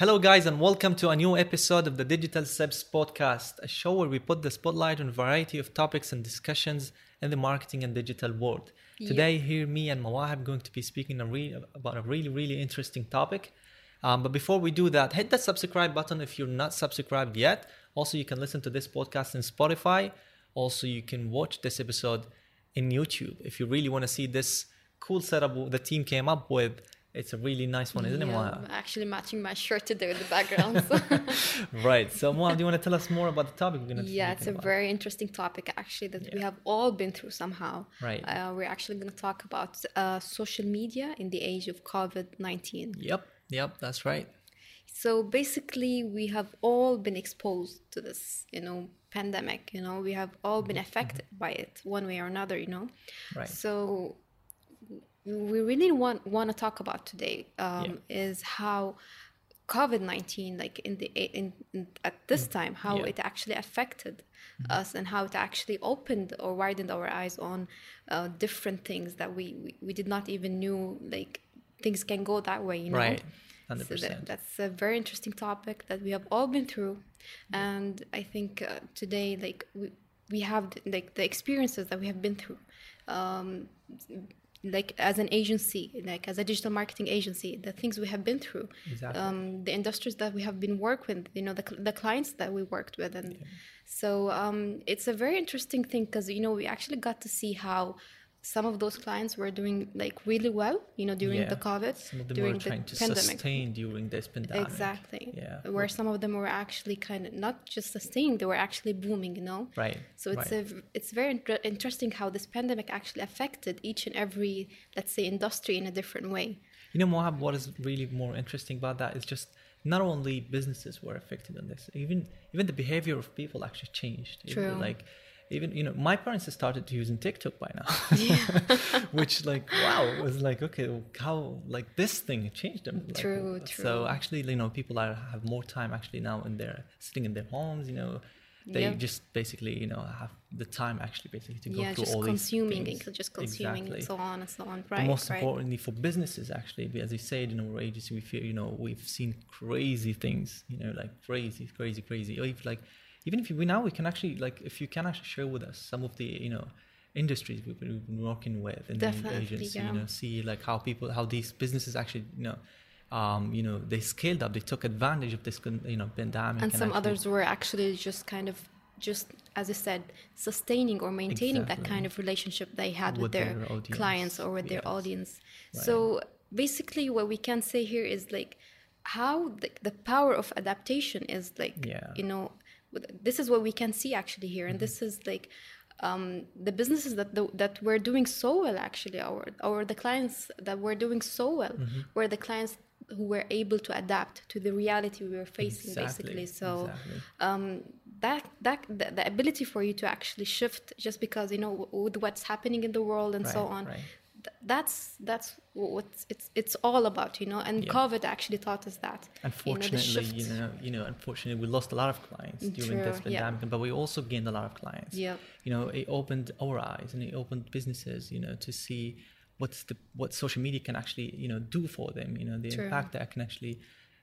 Hello, guys, and welcome to a new episode of the Digital Steps podcast, a show where we put the spotlight on a variety of topics and discussions in the marketing and digital world. Today, here, me and Mawahib going to be speaking a re- about a really, really interesting topic. Um, but before we do that, hit that subscribe button if you're not subscribed yet. Also, you can listen to this podcast in Spotify. Also, you can watch this episode in YouTube if you really want to see this cool setup the team came up with it's a really nice one, isn't yeah, it, Moa? I'm actually matching my shirt today with the background. So. right. So, Moa, do you want to tell us more about the topic we're going to Yeah, it's a about? very interesting topic, actually, that Yeah. we have all been through somehow. Right. Uh, we're actually going to talk about uh, social media in the age of COVID 19. Yep. Yep. That's right. So basically, we have all been exposed to this, you know, pandemic. You know, we have all been affected by it one way or another. You know, Mm-hmm. Right. so we really want want to talk about today um, is how COVID nineteen, like in the in, in at this time, how Mm. Yeah. it actually affected us and how it actually opened or widened our eyes on uh, different things that we, we we did not even knew like things can go that way. You know, Right. 100%. that, that's a very interesting topic that we have all been through, and I think uh, today, like we we have like the experiences that we have been through, um, like as an agency, like as a digital marketing agency, the things we have been through, Exactly. um, the industries that we have been worked with, you know, the the clients that we worked with, and so um, it's a very interesting thing because you know we actually got to see how. Some of those clients were doing like really well, you know, during the Yeah. COVID, Some of them during were the trying to pandemic. sustain during this pandemic. Exactly. Yeah. Where some of them were actually kind of not just sustaining, they were actually booming, you know? Right. So it's right. a, it's very inter- interesting how this pandemic actually affected each and every, let's say, industry in a different way. You know, Mohab, what is really more interesting about that is just not only businesses were affected on this, even even the behavior of people actually changed. Even, True. Like even you know, my parents have started using TikTok by now, which like wow, it was like okay, how like this thing changed them. Like, True, uh, So actually, you know, people are have more time actually now in their sitting in their homes. You know, they Yeah. just basically you know have the time actually basically to go yeah, through just all consuming these things. and just consuming Exactly. and so on and so on. But Right. most right. importantly for businesses actually as you said in our agency we feel you know we've seen crazy things you know like crazy crazy crazy or if like even if we now we can actually like if you can actually share with us some of the you know industries we've been, we've been working with in the agency yeah. you know see like how people how these businesses actually you know um, you know they scaled up they took advantage of this you know pandemic and some actually- others were actually just kind of just as I said, sustaining or maintaining that kind of relationship they had with, With their, their clients or with their audience. Right. So basically, what we can say here is like how the, the power of adaptation is like Yeah. you know this is what we can see actually here, and this is like. Um, the businesses that the, that were doing so well actually or or the clients that were doing so well Mm-hmm. were the clients who were able to adapt to the reality we were facing Exactly, basically so exactly. um, that that the, the ability for you to actually shift just because you know w- with what's happening in the world and so on right. Th- that's that's what it's it's all about you know and Yeah. covid actually taught us that you know, Unfortunately, you know, you know, unfortunately, we lost a lot of clients mm, during this True, yeah. pandemic, but we also gained a lot of clients. Yeah. You know, it opened our eyes and it opened businesses, you know, to see what's the what social media can actually, you know, do for them. You know, the True. impact that can actually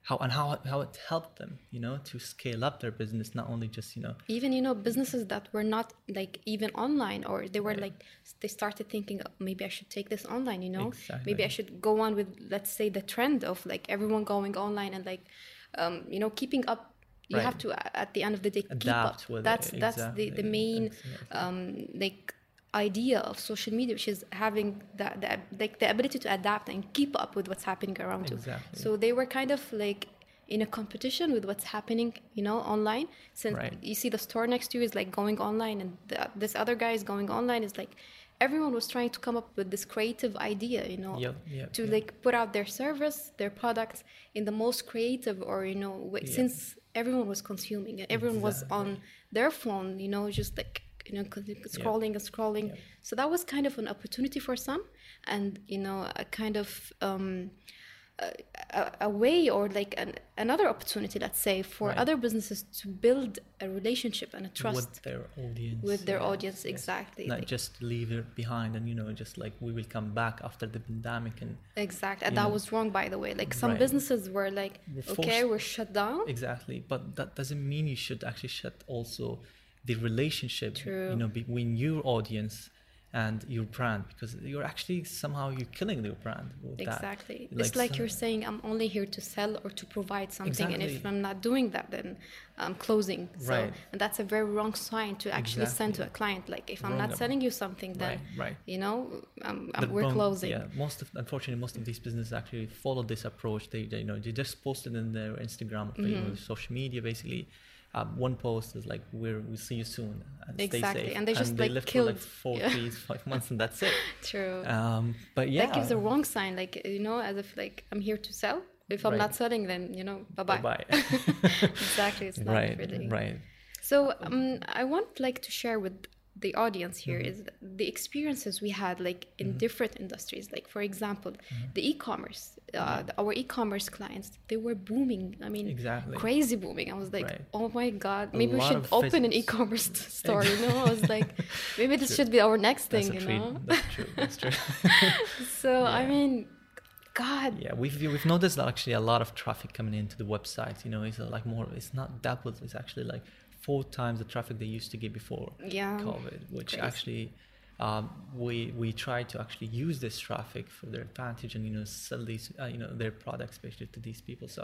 how and how how it helped them, you know, to scale up their business, not only just you know, even you know businesses that were not like even online or they were Right. like they started thinking oh, maybe i should take this online you know exactly. maybe i should go on with let's say the trend of like everyone going online and like um, you know keeping up you Right. have to at the end of the day keep Adapt up with it, that's that's the, the main exactly. um, like idea of social media which is having the, the like the ability to adapt and keep up with what's happening around you. So they were kind of like in a competition with what's happening you know online. Since Right. you see the store next to you is like going online and the, this other guy is going online is like everyone was trying to come up with this creative idea you know Yep, yep, to yep. like put out their service their products in the most creative or you know since everyone was consuming and everyone was on their phone you know just like you know scrolling and scrolling so that was kind of an opportunity for some and you know a kind of um a, a, way or like an, another opportunity, let's say, for Right. other businesses to build a relationship and a trust with their audience with their yes, audience, yes. exactly. not like- just leave it behind and you know just like we will come back after the pandemic and Exactly, and that know. was wrong, by the way. Like some Right. businesses were like, We're okay, we're shut down. exactly but that doesn't mean you should actually shut also the relationship True. you know between your audience and your brand because you're actually somehow you're killing your brand with that. Exactly. Like it's like some- you're saying, I'm only here to sell or to provide something, and if I'm not doing that, then I'm closing. So, Right. and that's a very wrong sign to actually send to a client. Like, if I'm not ab- selling you something, then right right you know, The um, we're wrong- closing. Yeah, most of unfortunately most of these businesses actually follow this approach. They, they you know they just posted in their Instagram, or Mm-hmm. Social media basically. Um, one post is like we're we'll see you soon and stay Exactly, safe. and they just, like, live for killed- like four, yeah. three, five months and that's it. True. Um, but yeah, That gives a wrong sign. Like, you know, as if like I'm here to sell. If I'm Right. not selling, then you know, bye bye. bye. exactly. It's not right, really. right. So um, I want like to share with the audience here Mm-hmm. is the experiences we had like in different industries. Like for example, Mm-hmm. the e-commerce, uh, the- our e-commerce clients, they were booming. I mean, Exactly. crazy booming. I was like, Right. oh my god, maybe we should open an e-commerce store. You know, I was like, maybe this should be our next thing. You treat. know. That's true. That's true. So I mean, God, Yeah, we've we've noticed actually a lot of traffic coming into the website. You know, it's uh, like more. It's not doubled. It's actually like four times the traffic they used to get before yeah. COVID, which crazy. actually um, we we try to actually use this traffic for their advantage and you know sell these uh, you know their products especially to these people. So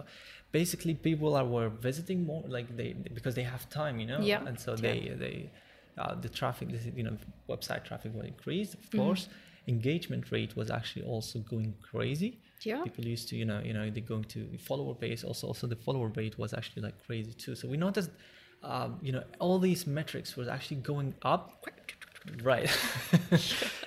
basically, people are were visiting more like they because they have time, you know, Yeah, and so yeah. they they uh, the traffic, this you know, website traffic will increase, of Mm-hmm. course. Engagement rate was actually also going crazy Yeah. people used to you know you know they're going to follower base also also the follower rate was actually like crazy too so we noticed um, you know all these metrics was actually going up. Right.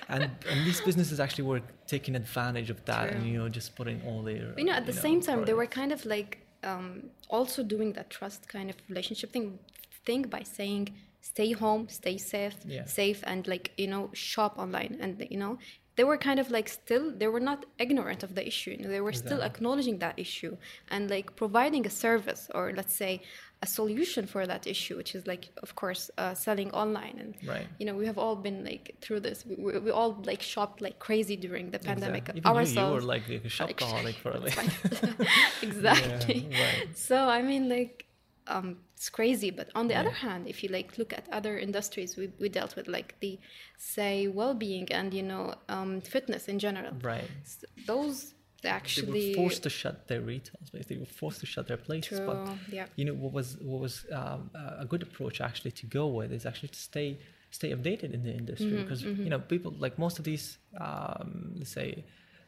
And and these businesses actually were taking advantage of that and you know just putting all their you know at the same time they were kind of like um, also doing that trust kind of relationship thing thing by saying stay home stay safe Yeah. safe and like you know shop online. And you know they were kind of like still they were not ignorant of the issue you know, they were still acknowledging that issue and like providing a service or let's say a solution for that issue which is like of course uh, selling online and right you know we have all been like through this we, we, we all like shopped like crazy during the pandemic exactly. Even ourselves you were like a shopaholic for a like exactly. Yeah, right. So I mean, like, um, it's crazy. But on the Yeah. other hand, if you like look at other industries we, we dealt with, like the say well-being and you know um, fitness in general, right s- those they they actually were forced to shut their retail space they were forced to shut their places but true. Yeah. you know what was what was um, a good approach actually to go with is actually to stay stay updated in the industry Mm-hmm, because you know people like most of these um, let's say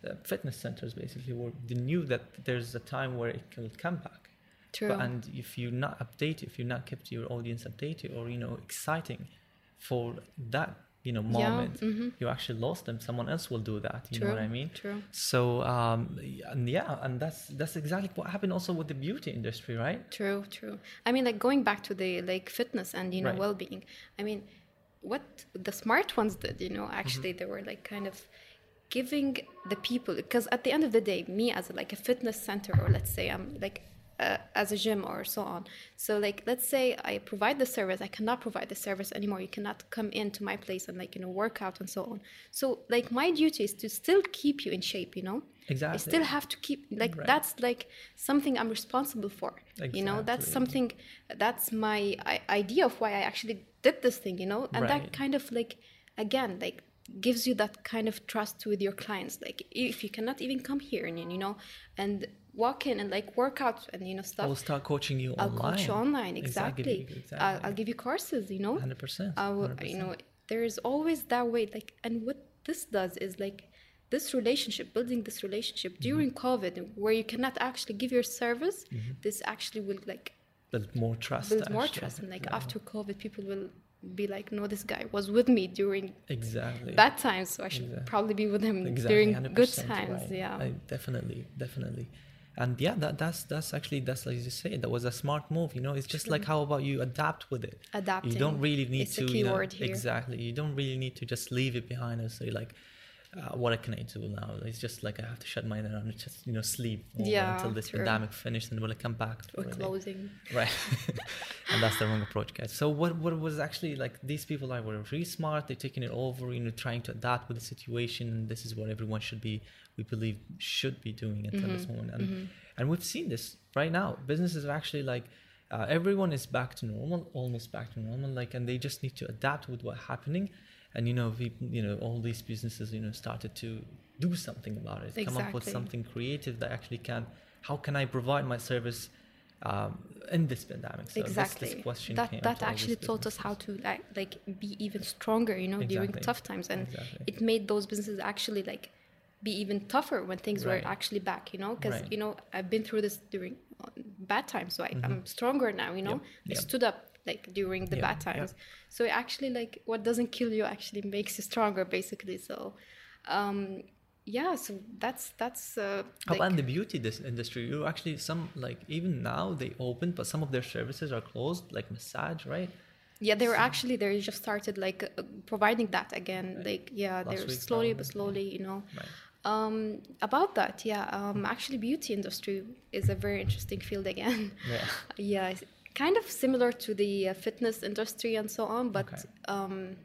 uh, fitness centers basically were they knew that there's a time where it will come back True. but, and if you're not updated if you're not kept your audience updated or you know exciting for that you know Yeah, moment mhm. you actually lost them someone else will do that you True. know what i mean True. so um, and yeah, and that's that's exactly what happened also with the beauty industry, right? True, true. I mean, like going back to the like fitness and you know Right. well-being. I mean, what the smart ones did, you know, Mm-hmm. actually they were like kind of giving the people because at the end of the day, me as like a fitness center or let's say I'm like uh, as a gym or so on. So like let's say I provide the service, I cannot provide the service anymore. You cannot come into my place and like you know work out and so on. So like my duty is to still keep you in shape, you know. Exactly. I Exactly. still have to keep like Right. that's like something I'm responsible for. You know, that's something that's my idea of why I actually did this thing, you know? And Right. that kind of like again, like gives you that kind of trust with your clients. Like if you cannot even come here and you know and walk in and like work out and you know stuff. I'll start coaching you I'll online. coach you online, exactly. Exactly. I'll, I'll give you courses, you know? Hundred percent. I will, you know, there is always that way. Like, and what this does is like this relationship, building this relationship Mm-hmm. during COVID, where you cannot actually give your service. This actually will like build more trust. build more actually. trust, and like Yeah. after COVID, people will be like, no, this guy was with me during Exactly. bad times, so I should Exactly. probably be with him exactly. during good times. right. Yeah, I, definitely, definitely. And yeah, that, that's that's actually that's like you say, that was a smart move. You know, it's just like how about you adapt with it. adapting. You don't really need It's to a you know, exactly. You don't really need to just leave it behind us. So like, uh, what can I do now? It's just like I have to shut my down and just you know sleep Yeah, until this true. pandemic finished, and when I come back, Or closing. right? and that's the wrong approach, guys. So what what was actually like these people like were really smart. They're taking it over, you know, trying to adapt with the situation. This is what everyone should be, we believe, should be doing until Mm-hmm. this moment. And and we've seen this right now. Businesses are actually like. Uh, everyone is back to normal, almost back to normal, like, and they just need to adapt with what's happening, and you know, we, you know, all these businesses, you know, started to do something about it, come up with something creative that actually can. How can I provide my service um, in this pandemic? So this- exactly. This, question that that actually taught us how to like, like be even stronger, you know, during tough times, and Exactly. it made those businesses actually like be even tougher when things Right. were actually back, you know, because Right. Mm-hmm. you know I've been through this during uh, bad times, so I, I'm stronger now, you know. Yep, I yep. stood up like during the Yep, bad times, so it actually like what doesn't kill you actually makes you stronger, basically. So, um, yeah, so that's that's uh, like, about in the beauty this industry? You actually some like even now they open, but some of their services are closed, like massage, right? Yeah, they were actually they just started like uh, providing that again. Like yeah, they're slowly probably, but slowly, you know. Right. Um, about that, yeah. Um, actually, beauty industry is a very interesting field again. Yeah. yeah, kind of similar to the uh, fitness industry and so on, but Okay. um,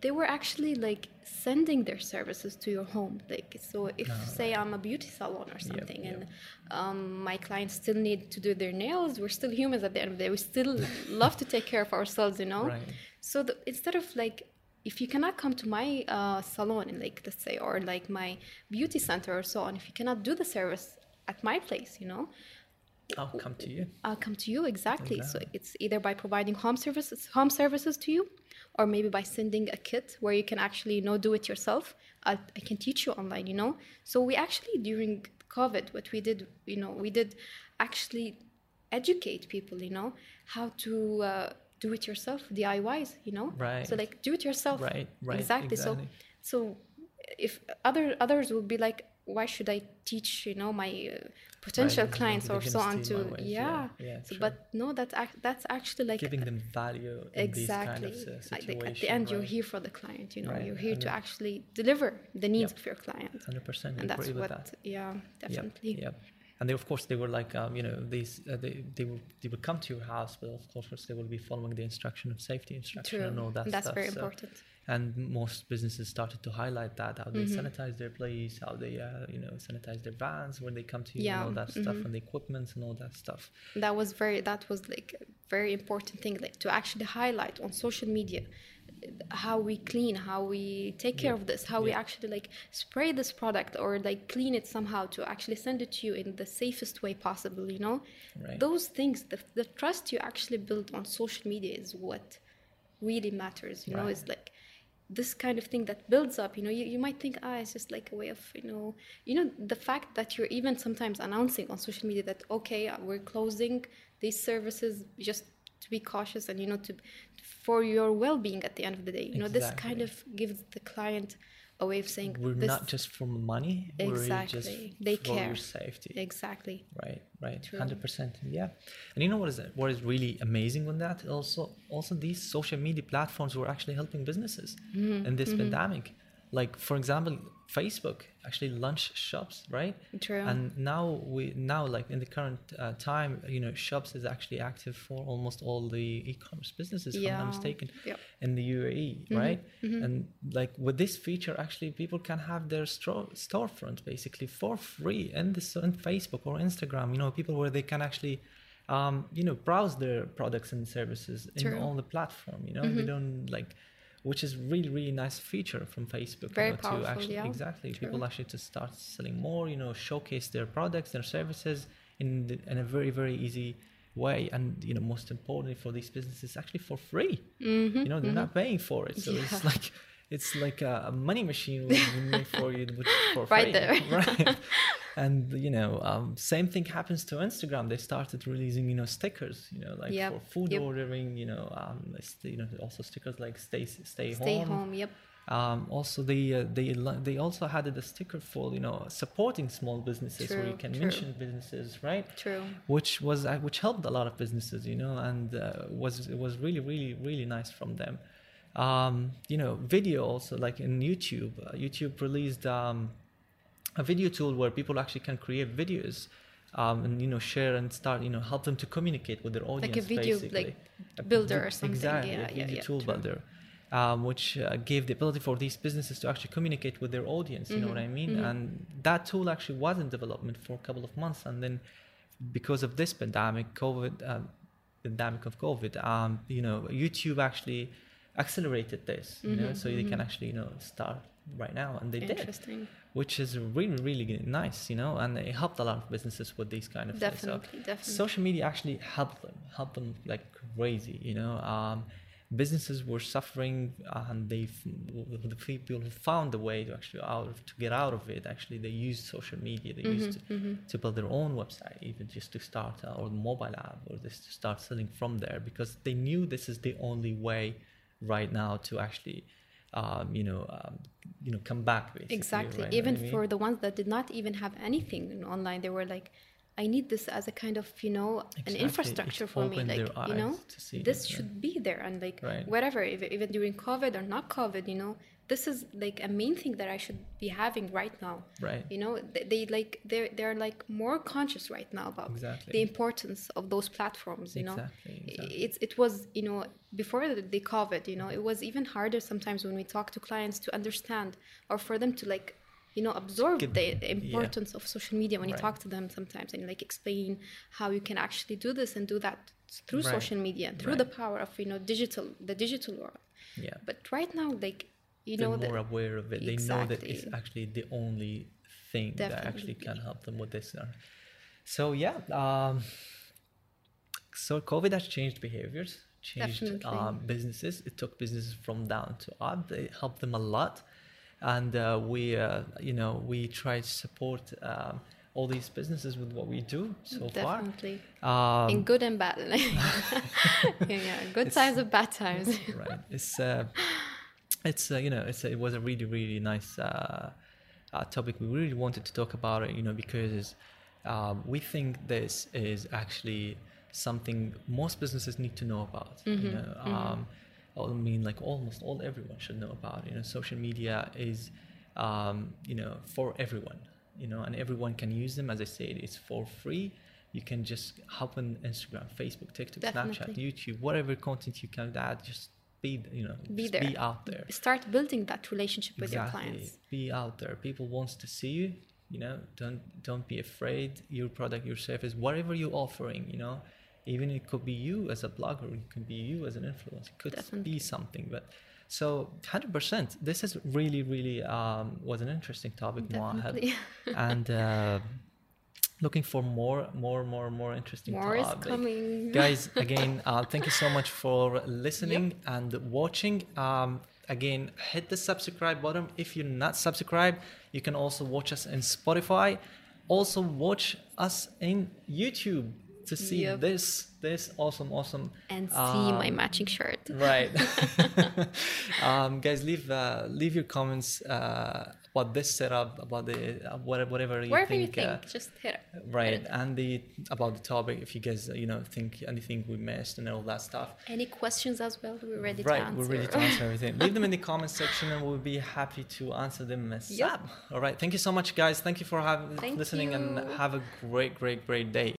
they were actually like sending their services to your home. Like so, if Oh, say I'm a beauty salon or something, yep. and um, my clients still need to do their nails, we're still humans at the end of the day. We still love to take care of ourselves, you know. Right. So the, instead of like, if you cannot come to my uh, salon, like let's say, or like my beauty center or so on, if you cannot do the service at my place, you know, I'll come to you. I'll come to you exactly. Exactly. So it's either by providing home services, home services to you, or maybe by sending a kit where you can actually you know do it yourself. I, I can teach you online, you know. So we actually during COVID, what we did, you know, we did actually educate people, you know, how to uh, do it yourself, DIYs, you know. Right. So like do it yourself. Right, right, Exactly. exactly. So so if other others would be like, why should I teach, you know, my uh, potential Right, clients the or so on to yeah, yeah, yeah, so, but no that's ac- that's actually like Giving them value in exactly these kind of uh, like, situations. at the end you're here for the client you know Right, you're here and to actually deliver the needs Yep. of your client 100%. And that's agree with what that. yeah definitely Yep, yep. And they, of course, they were like, um, you know, these uh, they they will they will come to your house, but of course they will be following the instruction of safety instruction true and all that And that's stuff. very so- important And most businesses started to highlight that how they Mm-hmm. sanitize their place, how they uh, you know sanitize their vans when they come to you, Yeah, and all that stuff, mhm. and the equipment and all that stuff. that was very that was like a very important thing like to actually highlight on social media how we clean how we take care Yeah, of this how we actually like spray this product or like clean it somehow to actually send it to you in the safest way possible you know Right. those things the, the trust you actually build on social media is what really matters you know it's like this kind of thing that builds up you know you, you might think ah it's just like a way of you know you know the fact that you're even sometimes announcing on social media that okay uh, we're closing these services just to be cautious and you know to for your well-being at the end of the day. You know this kind of gives the client a way of saying We're this not just for money. We're just Exactly. They for care. safety. exactly Right, right, True. hundred percent. Yeah, and you know what is that what is really amazing with that? Also, also these social media platforms were actually helping businesses Mm-hmm. in this pandemic. Like for example, Facebook actually launched shops, right? True. And now we now like in the current uh, time, you know, shops is actually active for almost all the e-commerce businesses, yeah. if I'm not mistaken, Yep. in the UAE, right? And like with this feature, actually, people can have their stro- storefront basically for free in this on Facebook or Instagram. You know, people where they can actually, um, you know, browse their products and services in True. on the platform. You know, they don't like. Which is really really nice feature from Facebook. Very you know, powerful, to actually yeah. exactly True. people actually to start selling more. You know, showcase their products, their services in the, in a very very easy way, and you know, most importantly for these businesses, actually for free. mm-hmm, You know, they're not paying for it, so it's like it's like a, a money machine we we made for you for Right free, there. right? And you know, um, same thing happens to Instagram. They started releasing, you know, stickers, you know, like Yep, for food yep. ordering. You know, um, you know, also stickers like stay stay, home. stay home. yep Um, also, they uh, they they also added a sticker for you know supporting small businesses where you can true. mention businesses, right? true which was uh, which helped a lot of businesses you know and uh, was it was really really really nice from them um, you know, video also like in YouTube. Uh, YouTube released um, a video tool where people actually can create videos. Um, and you know share and start you know help them to communicate with their audience like a video basically. like A builder or something exactly yeah a yeah video yeah tool true. builder um, which uh, gave the ability for these businesses to actually communicate with their audience you know what i mean mhm. and that tool actually was in development for a couple of months and then because of this pandemic covid um, pandemic of covid um, you know youtube actually accelerated this you know Mhm, so they can mhm. actually you know start right now and they did which is really really nice you know and it helped a lot of businesses with these kind of things so definitely definitely social media actually helped them helped them like crazy you know um, businesses were suffering and they the people who found a way to actually out of to get out of it actually they used social media they used to, Mhm, mhm. to build their own website even just to start uh, or mobile app or just to start selling from there because they knew this is the only way right now to actually um, you know um, you know come back basically exactly right? even for the ones that did not even have anything online they were like i need this as a kind of you know Exactly. an infrastructure for me like you know this it, should be there and like whatever if- even during covid or not covid you know this is like a main thing that i should be having right now. Right. You know they, they like they're they're like more conscious right now about Exactly. the importance of those platforms you know? Exactly, exactly. it's it was you know before the, the covid you know it was even harder sometimes when we talk to clients to understand or for them to like you know absorb the importance of social media when you talk to them sometimes and like explain how you can actually do this and do that through Right. social media and through the power of you know digital the digital world. Yeah. But right now like you they're more that aware of it. They know that it's actually the only thing that actually can help them with this. So yeah, um, so COVID has changed behaviors, changed Definitely. um, businesses. It took businesses from down to up. It helped them a lot, and uh, we, uh, you know, we try to support. Um, all these businesses with what we do so definitely far. in Um, good and bad yeah, yeah good times and bad times right. It's uh, it's uh, you know it's it was a really really nice uh, uh, topic. We really wanted to talk about it, you know, because um, we think this is actually something most businesses need to know about. Mm-hmm, You know, um, I mean, like almost all everyone should know about. You know, social media is um, you know for everyone. You know, and everyone can use them. As I said, it's for free. You can just hop on Instagram, Facebook, TikTok, Snapchat, YouTube, whatever content you can add. Just be, you know, Be there. be out there. start building that relationship with your Exactly. clients Be out there. People wants to see you. You know, don't don't be afraid. Your product, your service, whatever you're offering. You know, even it could be you as a blogger. It could be you as an influencer. It could Definitely. be something. But so, hundred percent. This is really, really um, was an interesting topic, definitely and uh, looking for more, more, more, more interesting. more is coming. Guys again uh, thank you so much for listening and watching. Um, again hit the subscribe button. If you're not subscribed you can also watch us in spotify. Also watch us in youtube to see Yep. this this awesome awesome and see my um, matching shirt. right. Um, guys leave uh, leave your comments uh, about this setup about the uh, whatever, whatever you wherever think, you uh, just hit it. right and the about the topic if you guys you know think anything we missed and all that stuff. Any questions as well? We're ready to right answer. we're ready to answer everything. Leave them in the comment section and we'll be happy to answer them as Yep. all right thank you so much guys. Thank you for having listening and have a great great great day